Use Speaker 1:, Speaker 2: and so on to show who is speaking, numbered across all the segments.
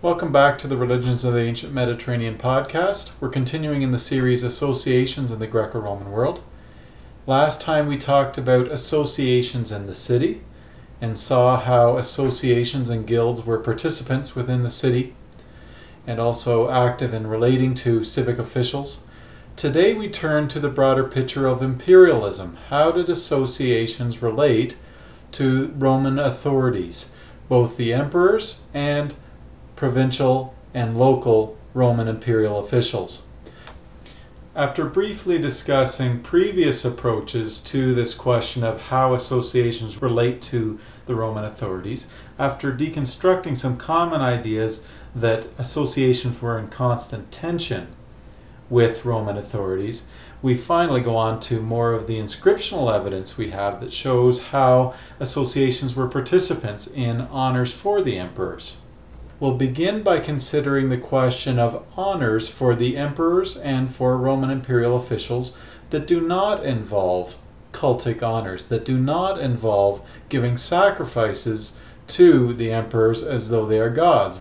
Speaker 1: Welcome back to the Religions of the Ancient Mediterranean podcast. We're continuing in the series Associations in the Greco Roman World. Last time we talked about associations in the city and saw how associations and guilds were participants within the city and also active in relating to civic officials. Today we turn to the broader picture of imperialism. How did associations relate to Roman authorities, both the emperors and provincial, and local Roman imperial officials. After briefly discussing previous approaches to this question of how associations relate to the Roman authorities, after deconstructing some common ideas that associations were in constant tension with Roman authorities, we finally go on to more of the inscriptional evidence we have that shows how associations were participants in honors for the emperors. We'll begin by considering the question of honors for the emperors and for Roman imperial officials that do not involve cultic honors, that do not involve giving sacrifices to the emperors as though they are gods.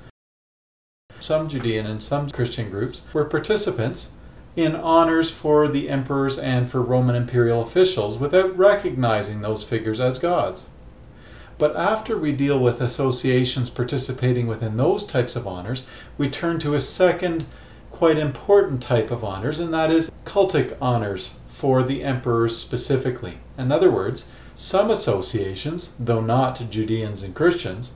Speaker 1: Some Judean and some Christian groups were participants in honors for the emperors and for Roman imperial officials without recognizing those figures as gods. But after we deal with associations participating within those types of honors, we turn to a second quite important type of honors, and that is cultic honors for the emperors specifically. In other words, some associations, though not Judeans and Christians,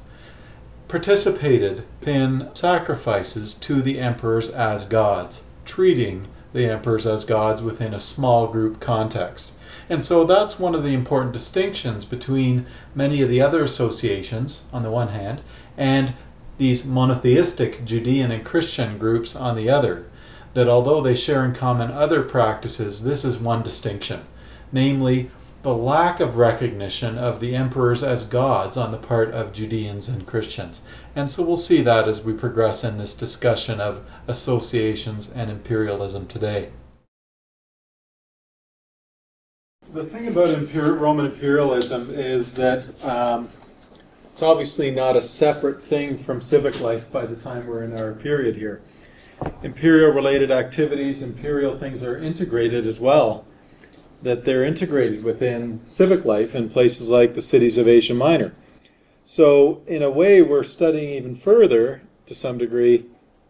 Speaker 1: participated in sacrifices to the emperors as gods, treating the emperors as gods within a small group context. And so that's one of the important distinctions between many of the other associations, on the one hand, and these monotheistic Judean and Christian groups on the other. That although they share in common other practices, this is one distinction, namely the lack of recognition of the emperors as gods on the part of Judeans and Christians. And so we'll see that as we progress in this discussion of associations and imperialism today. The thing about Roman imperialism is that um, it's obviously not a separate thing from civic life by the time we're in our period here. Imperial related activities, imperial things are integrated as well, that they're integrated within civic life in places like the cities of Asia Minor. So, in a way, we're studying even further, to some degree,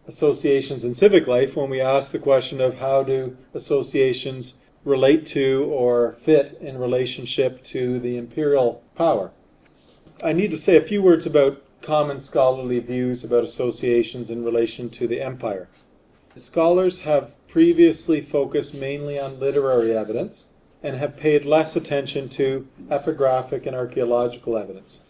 Speaker 1: associations in civic life when we ask the question of how do associations relate to or fit in relationship to the imperial power. I need to say a few words about common scholarly views about associations in relation to the empire. Scholars have previously focused mainly on literary evidence and have paid less attention to epigraphic and archaeological evidence.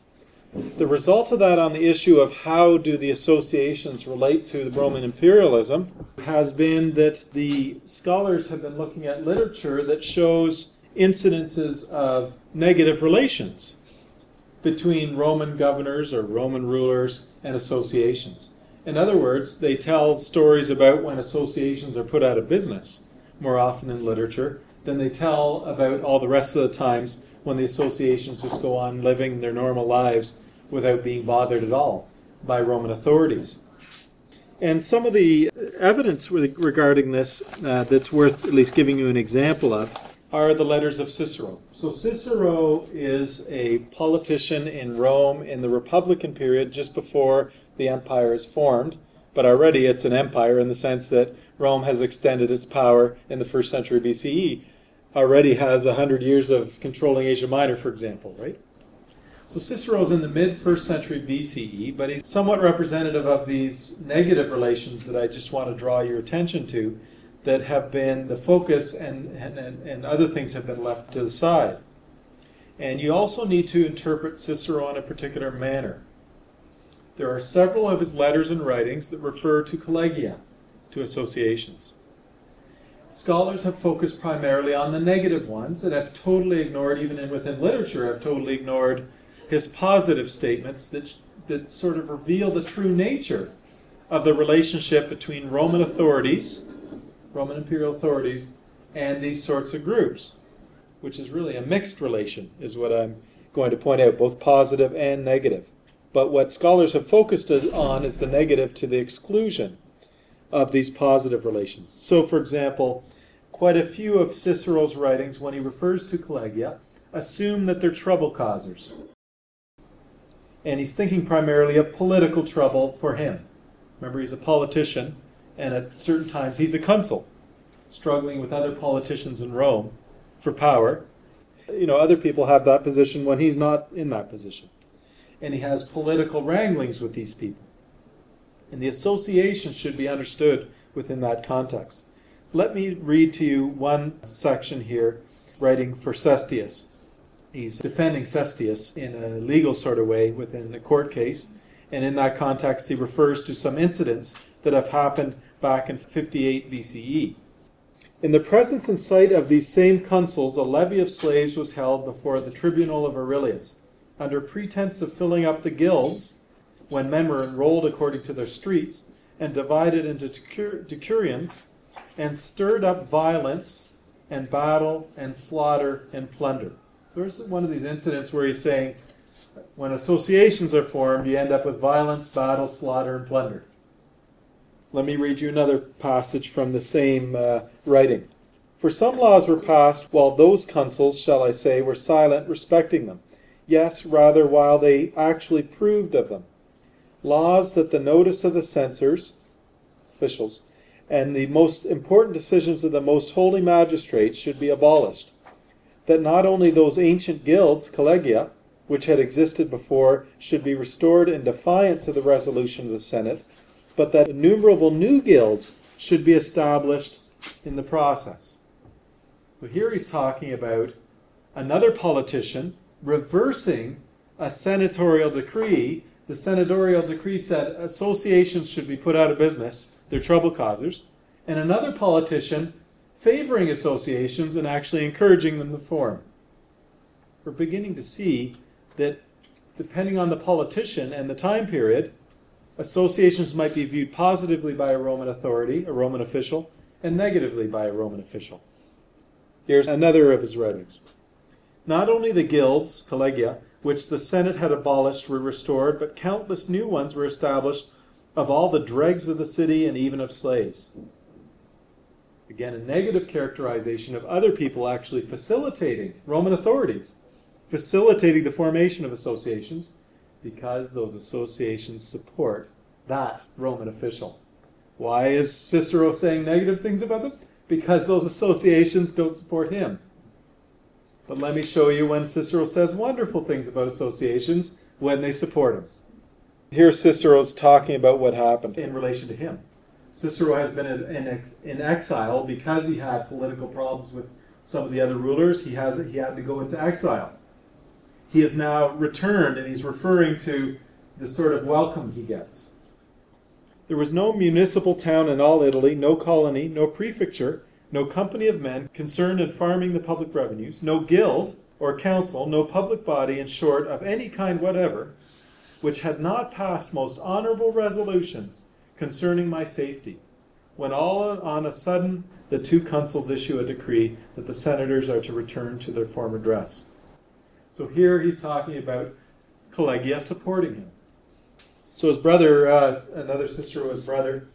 Speaker 1: The result of that on the issue of how do the associations relate to the Roman imperialism has been that the scholars have been looking at literature that shows incidences of negative relations between Roman governors or Roman rulers and associations. In other words, they tell stories about when associations are put out of business more often in literature than they tell about all the rest of the times when the associations just go on living their normal lives without being bothered at all by Roman authorities. And some of the evidence regarding this uh, that's worth at least giving you an example of are the letters of Cicero. So, Cicero is a politician in Rome in the Republican period just before the empire is formed, but already it's an empire in the sense that Rome has extended its power in the first century BCE. Already has 100 years of controlling Asia Minor, for example, right? So Cicero's in the mid first century BCE, but he's somewhat representative of these negative relations that I just want to draw your attention to that have been the focus and, and, and other things have been left to the side. And you also need to interpret Cicero in a particular manner. There are several of his letters and writings that refer to collegia, to associations. Scholars have focused primarily on the negative ones and have totally ignored, even within literature, have totally ignored his positive statements that, that sort of reveal the true nature of the relationship between Roman authorities, Roman imperial authorities, and these sorts of groups, which is really a mixed relation, is what I'm going to point out, both positive and negative. But what scholars have focused on is the negative to the exclusion of these positive relations. So, for example, quite a few of Cicero's writings, when he refers to collegia, assume that they're trouble causers. And he's thinking primarily of political trouble for him. Remember, he's a politician, and at certain times he's a consul, struggling with other politicians in Rome for power. You know, other people have that position when he's not in that position. And he has political wranglings with these people. And the association should be understood within that context. Let me read to you one section here, writing for Sestius. He's defending Sestius in a legal sort of way within a court case. And in that context, he refers to some incidents that have happened back in 58 BCE. In the presence and sight of these same consuls, a levy of slaves was held before the tribunal of Aurelius. Under pretense of filling up the guilds, when men were enrolled according to their streets, and divided into decurions, and stirred up violence and battle and slaughter and plunder. So there's one of these incidents where he's saying, when associations are formed, you end up with violence, battle, slaughter, and plunder. Let me read you another passage from the same uh, writing. For some laws were passed while those consuls, shall I say, were silent respecting them. Yes, rather, while they actually proved of them laws that the notice of the censors, officials, and the most important decisions of the most holy magistrates should be abolished. That not only those ancient guilds, collegia, which had existed before, should be restored in defiance of the resolution of the Senate, but that innumerable new guilds should be established in the process. So here he's talking about another politician reversing a senatorial decree the senatorial decree said associations should be put out of business, they're trouble causers, and another politician favoring associations and actually encouraging them to form. We're beginning to see that depending on the politician and the time period, associations might be viewed positively by a Roman authority, a Roman official, and negatively by a Roman official. Here's another of his writings. Not only the guilds, collegia, which the Senate had abolished were restored, but countless new ones were established of all the dregs of the city and even of slaves. Again, a negative characterization of other people actually facilitating, Roman authorities, facilitating the formation of associations because those associations support that Roman official. Why is Cicero saying negative things about them? Because those associations don't support him. But let me show you when Cicero says wonderful things about associations when they support him. Here Cicero's talking about what happened in relation to him. Cicero has been in, in, exile because he had political problems with some of the other rulers. He, has, he had to go into exile. He has now returned and he's referring to the sort of welcome he gets. There was no municipal town in all Italy, no colony, no prefecture no company of men concerned in farming the public revenues, no guild or council, no public body, in short, of any kind whatever, which had not passed most honorable resolutions concerning my safety, when all on a sudden the two consuls issue a decree that the senators are to return to their former dress. So here he's talking about collegia supporting him. So his brother, uh, another Cicero, his brother,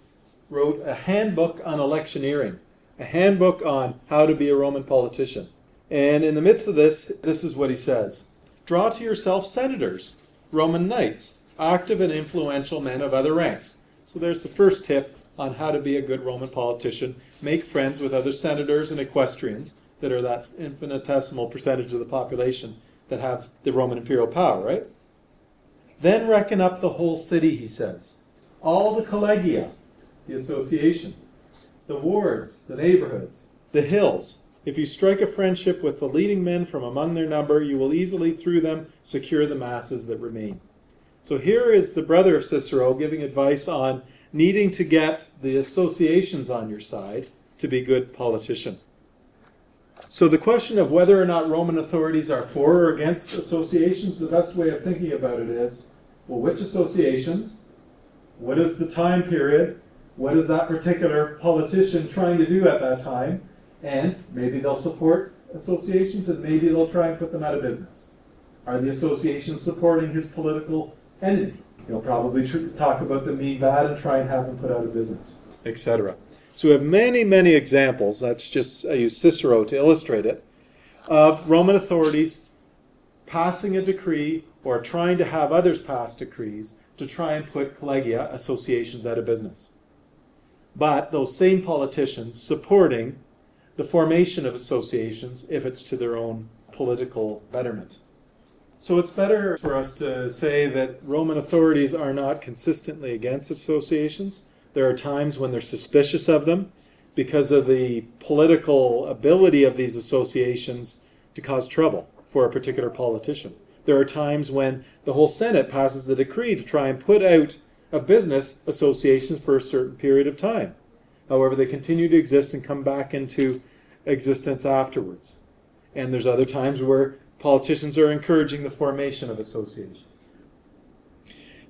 Speaker 1: wrote a handbook on electioneering a handbook on how to be a Roman politician. And in the midst of this, this is what he says Draw to yourself senators, Roman knights, active and influential men of other ranks. So there's the first tip on how to be a good Roman politician. Make friends with other senators and equestrians that are that infinitesimal percentage of the population that have the Roman imperial power, right? Then reckon up the whole city, he says. All the collegia, the association the wards, the neighborhoods, the hills. If you strike a friendship with the leading men from among their number, you will easily through them secure the masses that remain. So here is the brother of Cicero giving advice on needing to get the associations on your side to be good politician. So the question of whether or not Roman authorities are for or against associations, the best way of thinking about it is, well, which associations? What is the time period? What is that particular politician trying to do at that time? And maybe they'll support associations and maybe they'll try and put them out of business. Are the associations supporting his political enemy. He'll probably talk about them being bad and try and have them put out of business, etc. So we have many, many examples. That's just I use Cicero to illustrate it of Roman authorities passing a decree or trying to have others pass decrees to try and put collegia associations out of business. But those same politicians supporting the formation of associations if it's to their own political betterment. So it's better for us to say that Roman authorities are not consistently against associations. There are times when they're suspicious of them because of the political ability of these associations to cause trouble for a particular politician. There are times when the whole Senate passes a decree to try and put out of business associations for a certain period of time. However, they continue to exist and come back into existence afterwards. And there's other times where politicians are encouraging the formation of associations.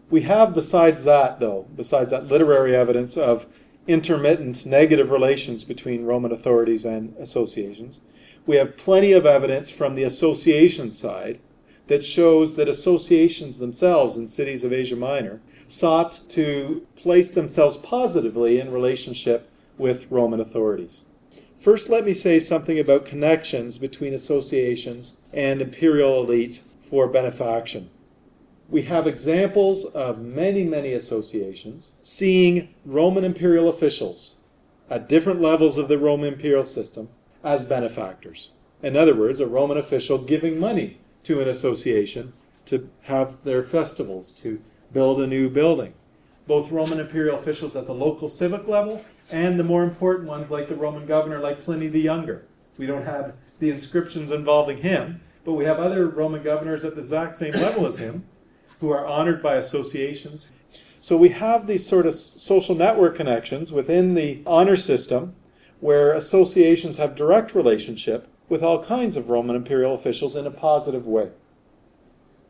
Speaker 1: We have, besides that, though, besides that literary evidence of intermittent negative relations between Roman authorities and associations, we have plenty of evidence from the association side that shows that associations themselves in cities of Asia Minor sought to place themselves positively in relationship with Roman authorities. First, let me say something about connections between associations and imperial elite for benefaction. We have examples of many, many associations seeing Roman imperial officials at different levels of the Roman imperial system as benefactors. In other words, a Roman official giving money to an association to have their festivals, to build a new building. Both Roman imperial officials at the local civic level and the more important ones like the Roman governor, like Pliny the Younger. We don't have the inscriptions involving him, but we have other Roman governors at the exact same level as him who are honored by associations. So we have these sort of social network connections within the honor system where associations have direct relationship with all kinds of Roman imperial officials in a positive way.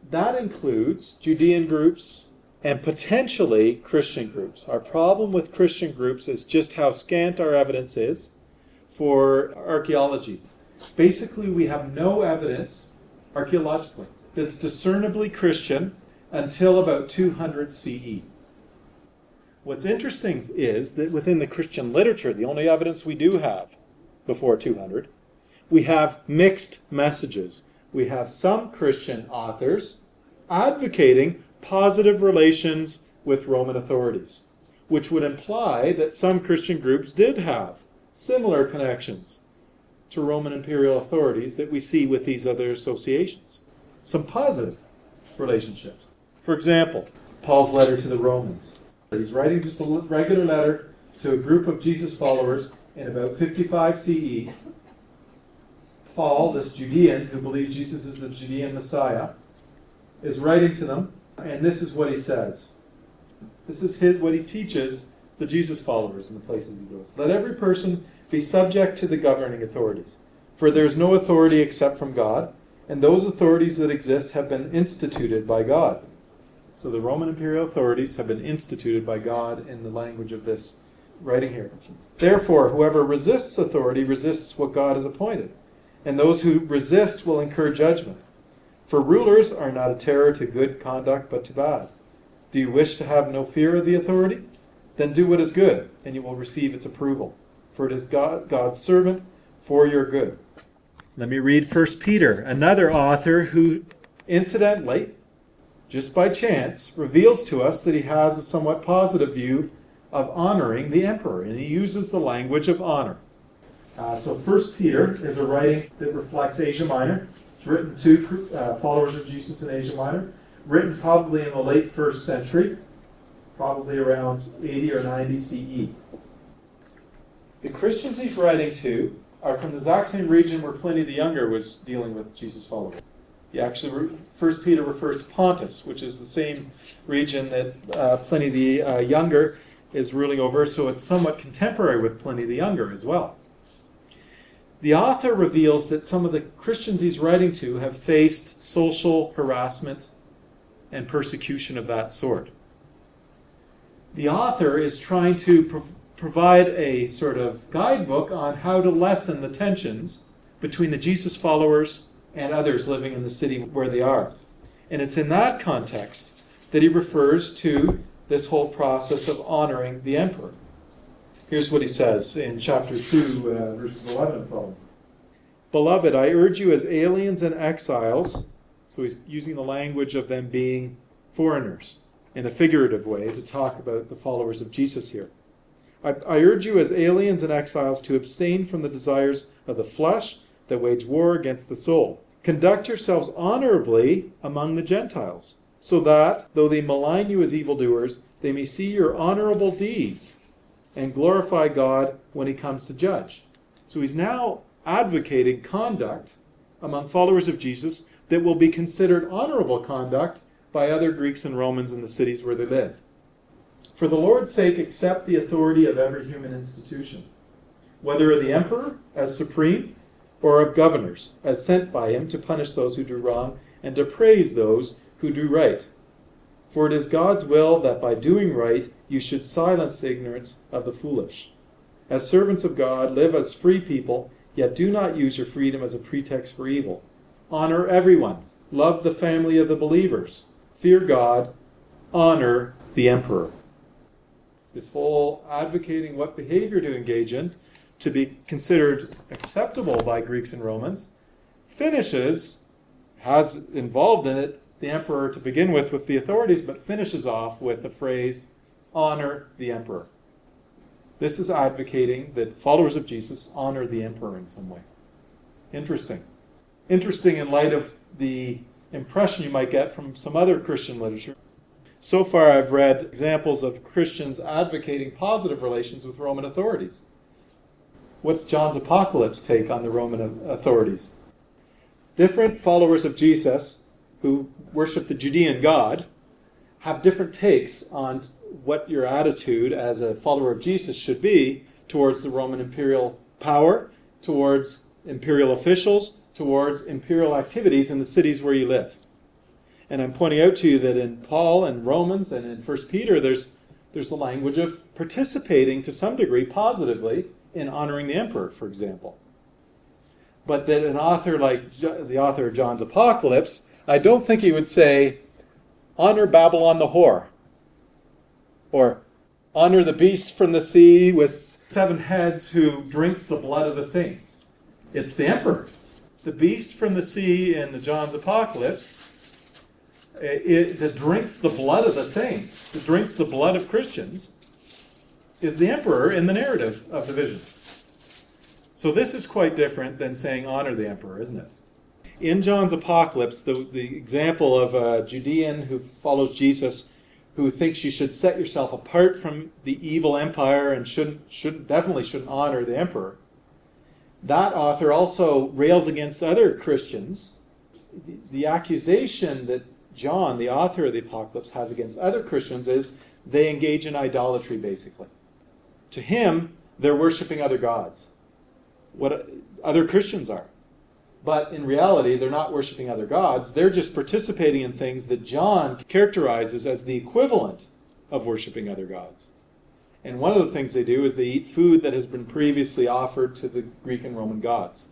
Speaker 1: That includes Judean groups, and potentially Christian groups. Our problem with Christian groups is just how scant our evidence is for archaeology. Basically, we have no evidence archaeologically that's discernibly Christian until about 200 CE. What's interesting is that within the Christian literature, the only evidence we do have before 200, we have mixed messages. We have some Christian authors advocating positive relations with Roman authorities, which would imply that some Christian groups did have similar connections to Roman imperial authorities that we see with these other associations. Some positive relationships. For example, Paul's letter to the Romans. He's writing just a regular letter to a group of Jesus followers in about 55 CE. Paul, this Judean who believed Jesus is the Judean Messiah, is writing to them and this is what he says. This is his what he teaches the Jesus followers in the places he goes. Let every person be subject to the governing authorities, for there is no authority except from God, and those authorities that exist have been instituted by God. So the Roman imperial authorities have been instituted by God in the language of this writing here. Therefore, whoever resists authority resists what God has appointed, and those who resist will incur judgment. For rulers are not a terror to good conduct, but to bad. Do you wish to have no fear of the authority? Then do what is good, and you will receive its approval. For it is God, God's servant for your good. Let me read 1 Peter, another author who, incidentally, just by chance, reveals to us that he has a somewhat positive view of honoring the emperor, and he uses the language of honor. Uh, so 1 Peter is a writing that reflects Asia Minor written to uh, followers of Jesus in Asia Minor, written probably in the late first century, probably around 80 or 90 CE. The Christians he's writing to are from the exact same region where Pliny the Younger was dealing with Jesus' followers. He actually, First Peter refers to Pontus, which is the same region that uh, Pliny the uh, Younger is ruling over, so it's somewhat contemporary with Pliny the Younger as well. The author reveals that some of the Christians he's writing to have faced social harassment and persecution of that sort. The author is trying to pro- provide a sort of guidebook on how to lessen the tensions between the Jesus followers and others living in the city where they are. And it's in that context that he refers to this whole process of honoring the emperor. Here's what he says in chapter 2, uh, verses 11 and following. Beloved, I urge you as aliens and exiles, so he's using the language of them being foreigners in a figurative way to talk about the followers of Jesus here. I, I urge you as aliens and exiles to abstain from the desires of the flesh that wage war against the soul. Conduct yourselves honorably among the Gentiles, so that, though they malign you as evildoers, they may see your honorable deeds and glorify God when he comes to judge. So he's now advocating conduct among followers of Jesus that will be considered honorable conduct by other Greeks and Romans in the cities where they live. For the Lord's sake, accept the authority of every human institution, whether of the emperor as supreme or of governors as sent by him to punish those who do wrong and to praise those who do right. For it is God's will that by doing right you should silence the ignorance of the foolish. As servants of God, live as free people, yet do not use your freedom as a pretext for evil. Honor everyone, love the family of the believers, fear God, honor the emperor. This whole advocating what behavior to engage in to be considered acceptable by Greeks and Romans finishes, has involved in it the emperor to begin with with the authorities, but finishes off with the phrase, honor the emperor. This is advocating that followers of Jesus honor the emperor in some way. Interesting. Interesting in light of the impression you might get from some other Christian literature. So far, I've read examples of Christians advocating positive relations with Roman authorities. What's John's Apocalypse take on the Roman authorities? Different followers of Jesus who worship the Judean God have different takes on what your attitude as a follower of Jesus should be towards the Roman imperial power, towards imperial officials, towards imperial activities in the cities where you live. And I'm pointing out to you that in Paul and Romans and in 1 Peter, there's, there's the language of participating to some degree positively in honoring the emperor, for example. But that an author like the author of John's Apocalypse I don't think he would say, honor Babylon the whore, or honor the beast from the sea with seven heads who drinks the blood of the saints. It's the emperor. The beast from the sea in the John's Apocalypse eh, it, that drinks the blood of the saints, that drinks the blood of Christians, is the emperor in the narrative of the visions. So this is quite different than saying honor the emperor, isn't it? In John's apocalypse, the, the example of a Judean who follows Jesus, who thinks you should set yourself apart from the evil empire and shouldn't, shouldn't definitely shouldn't honor the emperor. That author also rails against other Christians. The, the accusation that John, the author of the apocalypse, has against other Christians is they engage in idolatry, basically. To him, they're worshiping other gods. What other Christians are. But in reality, they're not worshiping other gods. They're just participating in things that John characterizes as the equivalent of worshiping other gods. And one of the things they do is they eat food that has been previously offered to the Greek and Roman gods.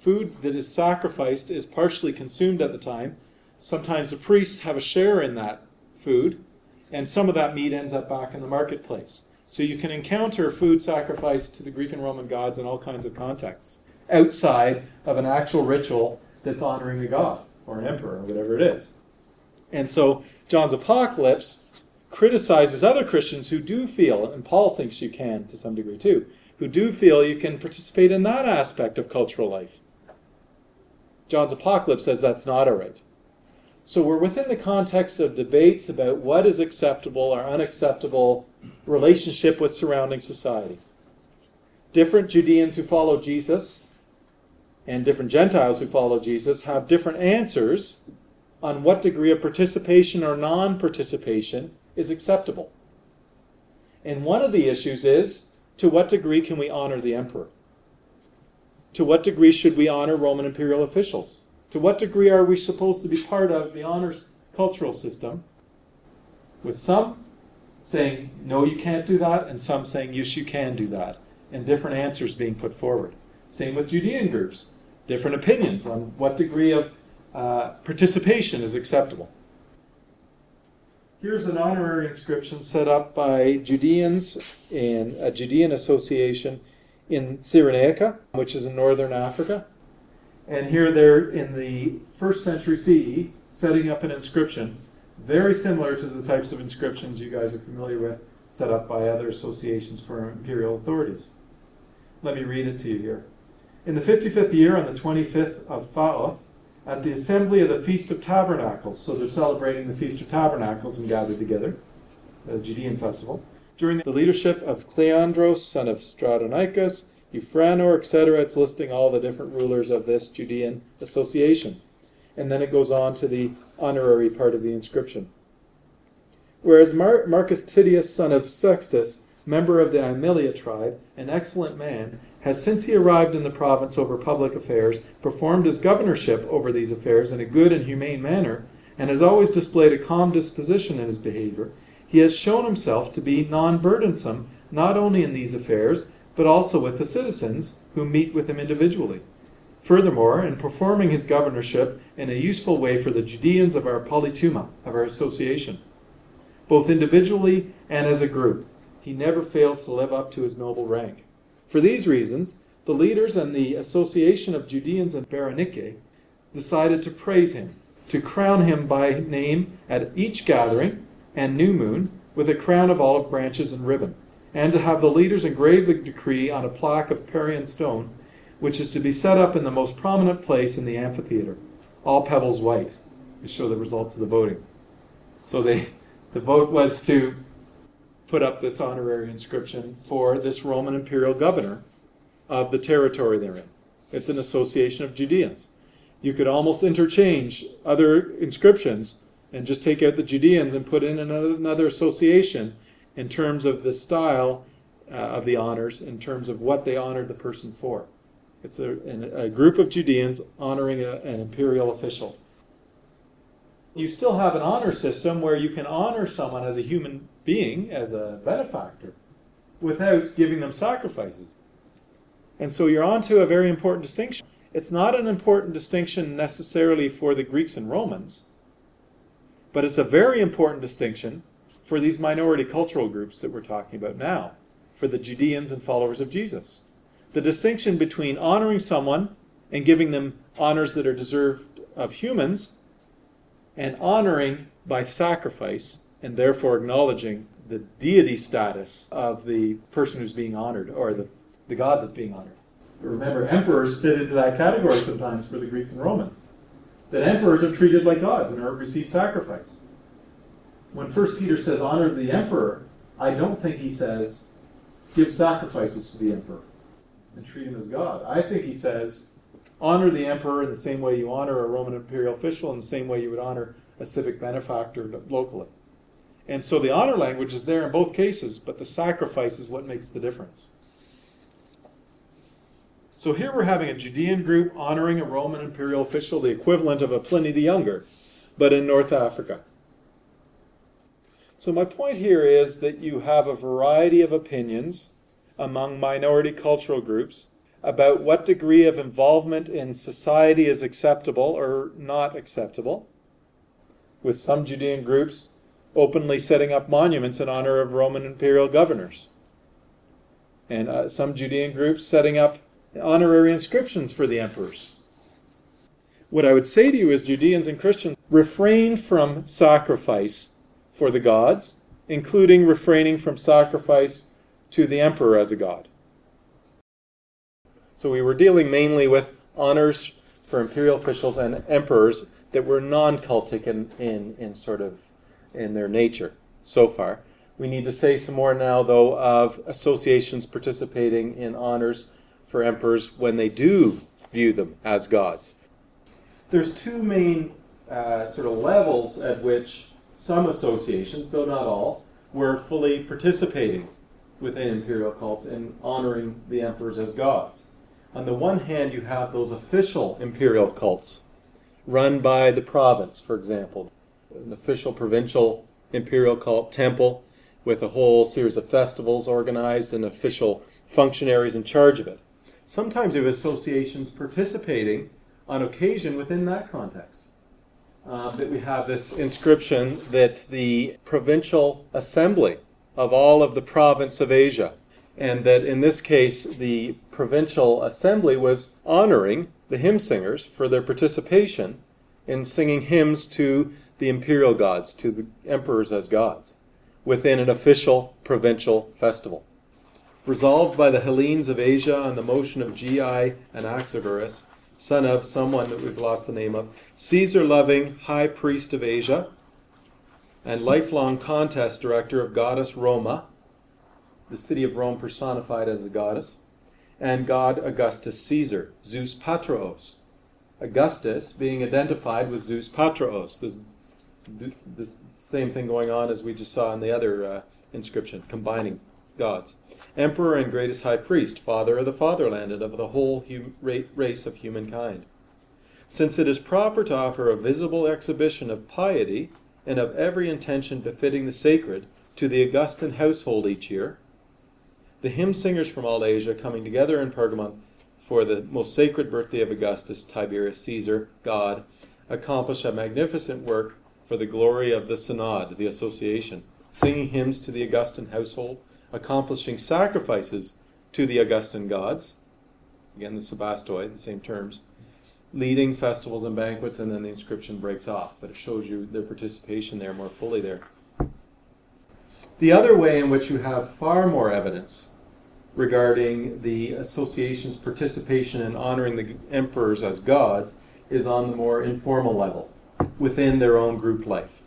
Speaker 1: Food that is sacrificed is partially consumed at the time. Sometimes the priests have a share in that food, and some of that meat ends up back in the marketplace. So you can encounter food sacrificed to the Greek and Roman gods in all kinds of contexts outside of an actual ritual that's honoring a god or an emperor or whatever it is. And so John's apocalypse criticizes other Christians who do feel, and Paul thinks you can to some degree too, who do feel you can participate in that aspect of cultural life. John's apocalypse says that's not all right. So we're within the context of debates about what is acceptable or unacceptable relationship with surrounding society. Different Judeans who follow Jesus and different Gentiles who follow Jesus have different answers on what degree of participation or non participation is acceptable. And one of the issues is to what degree can we honor the emperor? To what degree should we honor Roman imperial officials? To what degree are we supposed to be part of the honors cultural system? With some saying, no, you can't do that, and some saying, yes, you can do that, and different answers being put forward. Same with Judean groups different opinions on what degree of uh, participation is acceptable. Here's an honorary inscription set up by Judeans in a Judean association in Cyrenaica, which is in northern Africa. And here they're in the first century CE setting up an inscription very similar to the types of inscriptions you guys are familiar with set up by other associations for imperial authorities. Let me read it to you here. In the 55th year, on the 25th of Phaoth, at the assembly of the Feast of Tabernacles, so they're celebrating the Feast of Tabernacles and gathered together, the Judean festival, during the leadership of Cleandros, son of Stratonicus, Euphranor, etc. It's listing all the different rulers of this Judean association. And then it goes on to the honorary part of the inscription. Whereas Mar- Marcus Titius, son of Sextus, member of the Aemilia tribe, an excellent man, has since he arrived in the province over public affairs performed his governorship over these affairs in a good and humane manner, and has always displayed a calm disposition in his behavior, he has shown himself to be non burdensome not only in these affairs, but also with the citizens who meet with him individually. Furthermore, in performing his governorship in a useful way for the Judeans of our politeuma, of our association, both individually and as a group, he never fails to live up to his noble rank. For these reasons, the leaders and the Association of Judeans and Berenike decided to praise him, to crown him by name at each gathering and new moon with a crown of olive branches and ribbon, and to have the leaders engrave the decree on a plaque of Parian stone, which is to be set up in the most prominent place in the amphitheater, all pebbles white, to show the results of the voting. So they, the vote was to put up this honorary inscription for this Roman imperial governor of the territory they're in. It's an association of Judeans. You could almost interchange other inscriptions and just take out the Judeans and put in another, another association in terms of the style uh, of the honors, in terms of what they honored the person for. It's a, a group of Judeans honoring a, an imperial official. You still have an honor system where you can honor someone as a human being, as a benefactor, without giving them sacrifices. And so you're on to a very important distinction. It's not an important distinction necessarily for the Greeks and Romans, but it's a very important distinction for these minority cultural groups that we're talking about now, for the Judeans and followers of Jesus. The distinction between honoring someone and giving them honors that are deserved of humans, and honoring by sacrifice and therefore acknowledging the deity status of the person who's being honored or the, the God that's being honored. Remember, emperors fit into that category sometimes for the Greeks and Romans. That emperors are treated like gods and are receive sacrifice. When First Peter says honor the emperor, I don't think he says give sacrifices to the emperor and treat him as God. I think he says honor the emperor in the same way you honor a Roman imperial official, in the same way you would honor a civic benefactor locally. And so the honor language is there in both cases, but the sacrifice is what makes the difference. So here we're having a Judean group honoring a Roman imperial official, the equivalent of a Pliny the Younger, but in North Africa. So my point here is that you have a variety of opinions among minority cultural groups about what degree of involvement in society is acceptable or not acceptable. With some Judean groups openly setting up monuments in honor of Roman imperial governors. And uh, some Judean groups setting up honorary inscriptions for the emperors. What I would say to you is Judeans and Christians refrain from sacrifice for the gods, including refraining from sacrifice to the emperor as a god. So we were dealing mainly with honors for imperial officials and emperors that were non-cultic in, in, in sort of in their nature so far. We need to say some more now, though, of associations participating in honors for emperors when they do view them as gods. There's two main uh, sort of levels at which some associations, though not all, were fully participating within imperial cults in honoring the emperors as gods. On the one hand, you have those official imperial cults run by the province, for example, an official provincial imperial cult temple with a whole series of festivals organized and official functionaries in charge of it. Sometimes you have associations participating on occasion within that context. um, that we have this inscription that the provincial assembly of all of the province of Asia, and that in this case the provincial assembly was honoring the hymn singers for their participation in singing hymns to the imperial gods, to the emperors as gods, within an official provincial festival. Resolved by the Hellenes of Asia on the motion of Gi Anaxagoras, son of someone that we've lost the name of, Caesar loving high priest of Asia, and lifelong contest director of goddess Roma, the city of Rome personified as a goddess, and god Augustus Caesar, Zeus Patrous. Augustus being identified with Zeus Patrous. This, this same thing going on as we just saw in the other uh, inscription, combining gods. Emperor and greatest high priest, father of the fatherland and of the whole hum- race of humankind. Since it is proper to offer a visible exhibition of piety and of every intention befitting the sacred to the Augustan household each year, the hymn singers from all Asia coming together in Pergamon for the most sacred birthday of Augustus, Tiberius Caesar, God, accomplish a magnificent work for the glory of the Synod, the association, singing hymns to the Augustan household, accomplishing sacrifices to the Augustan gods, again the Sebastoi, the same terms, leading festivals and banquets, and then the inscription breaks off, but it shows you their participation there more fully there. The other way in which you have far more evidence regarding the association's participation in honoring the emperors as gods is on the more informal level, within their own group life.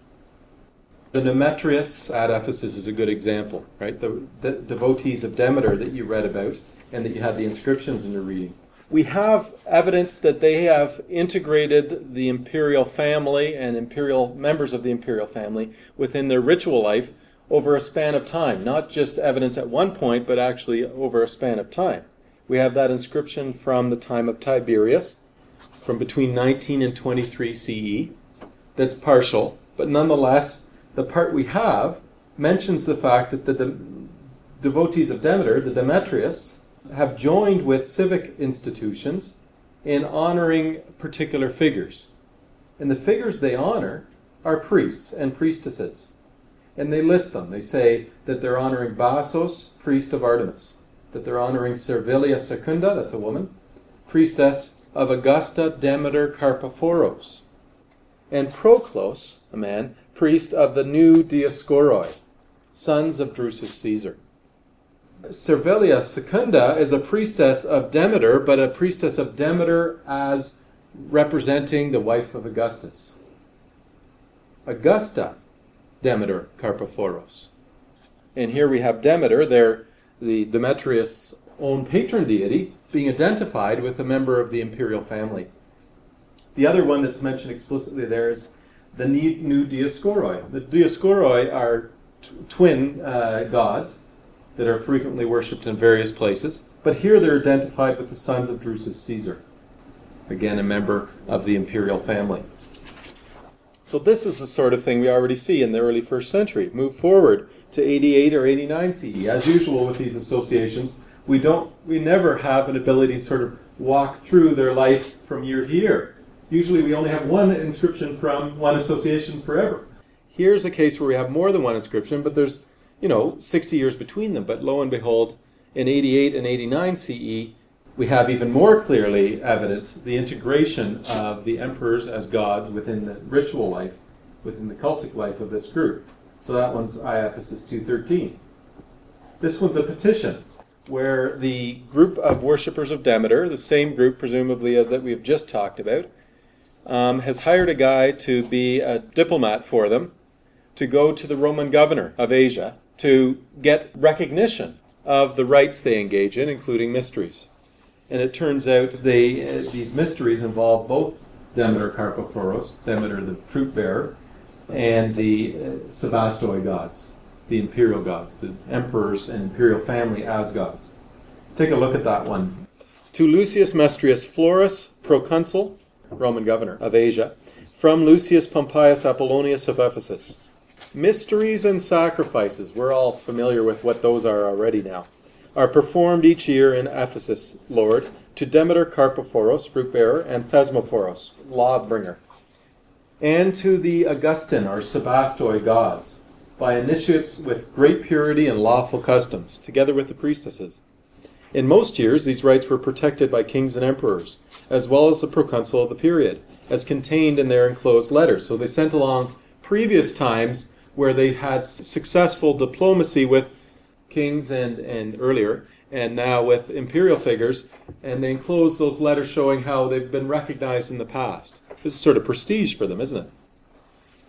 Speaker 1: The Demetriasts at Ephesus is a good example, right? The, the devotees of Demeter that you read about and that you had the inscriptions in your reading. We have evidence that they have integrated the imperial family and imperial members of the imperial family within their ritual life over a span of time, not just evidence at one point, but actually over a span of time. We have that inscription from the time of Tiberius, from between 19 and 23 CE. That's partial, but nonetheless, the part we have mentions the fact that the de- devotees of Demeter, the Demetriasts, have joined with civic institutions in honoring particular figures. And the figures they honor are priests and priestesses and they list them. They say that they're honoring Basos, priest of Artemis, that they're honoring Servilia Secunda, that's a woman, priestess of Augusta Demeter Carpophoros, and Proclus, a man, priest of the new Dioscoroi, sons of Drusus Caesar. Servilia Secunda is a priestess of Demeter, but a priestess of Demeter as representing the wife of Augustus. Augusta Demeter Carpophoros. And here we have Demeter, there, the Demetriasts' own patron deity, being identified with a member of the imperial family. The other one that's mentioned explicitly there is the new Dioscoroi. The Dioscoroi are twin uh, gods that are frequently worshipped in various places, but here they're identified with the sons of Drusus Caesar, again, a member of the imperial family. So this is the sort of thing we already see in the early first century. Move forward to 88 or 89 CE. As usual with these associations, we don't we never have an ability to sort of walk through their life from year to year. Usually we only have one inscription from one association forever. Here's a case where we have more than one inscription, but there's, you know, 60 years between them. But lo and behold, in 88 and 89 CE, we have even more clearly evident the integration of the emperors as gods within the ritual life, within the cultic life of this group. So that one's Iaphesus 2.13. This one's a petition where the group of worshippers of Demeter, the same group presumably that we've just talked about, um, has hired a guy to be a diplomat for them to go to the Roman governor of Asia to get recognition of the rites they engage in, including mysteries. And it turns out they, uh, these mysteries involve both Demeter Carpophoros, Demeter the fruit bearer, and the uh, Sebastoi gods, the imperial gods, the emperors and imperial family as gods. Take a look at that one. To Lucius Mestrius Florus, proconsul, Roman governor of Asia, from Lucius Pompeius Apollonius of Ephesus. Mysteries and sacrifices. We're all familiar with what those are already now are performed each year in Ephesus, Lord, to Demeter Carpophoros, fruit bearer, and Thesmophoros, law bringer. and to the Augustan or Sebastoi gods, by initiates with great purity and lawful customs, together with the priestesses. In most years, these rites were protected by kings and emperors, as well as the proconsul of the period, as contained in their enclosed letters. So they sent along previous times where they had successful diplomacy with kings and, and earlier, and now with imperial figures, and they enclose those letters showing how they've been recognized in the past. This is sort of prestige for them, isn't it?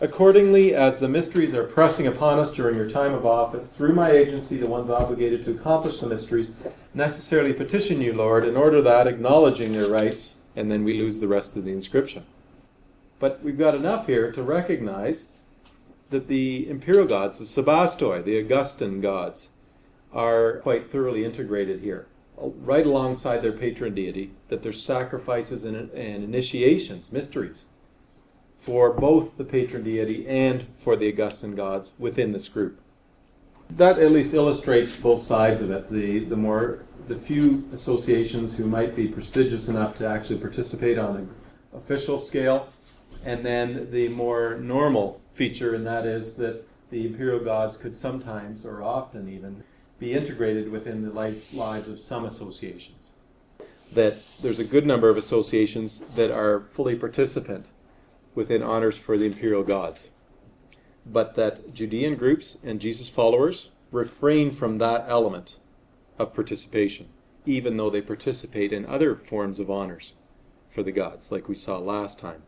Speaker 1: Accordingly, as the mysteries are pressing upon us during your time of office, through my agency, the ones obligated to accomplish the mysteries, necessarily petition you, Lord, in order that, acknowledging their rights, and then we lose the rest of the inscription. But we've got enough here to recognize that the imperial gods, the Sebastoi, the Augustan gods, are quite thoroughly integrated here, right alongside their patron deity, that there's sacrifices and, and initiations, mysteries, for both the patron deity and for the Augustan gods within this group. That at least illustrates both sides of it. The, the more the few associations who might be prestigious enough to actually participate on an official scale, and then the more normal feature, and that is that the imperial gods could sometimes, or often even, be integrated within the lives of some associations. That there's a good number of associations that are fully participant within honors for the imperial gods. But that Judean groups and Jesus followers refrain from that element of participation, even though they participate in other forms of honors for the gods, like we saw last time.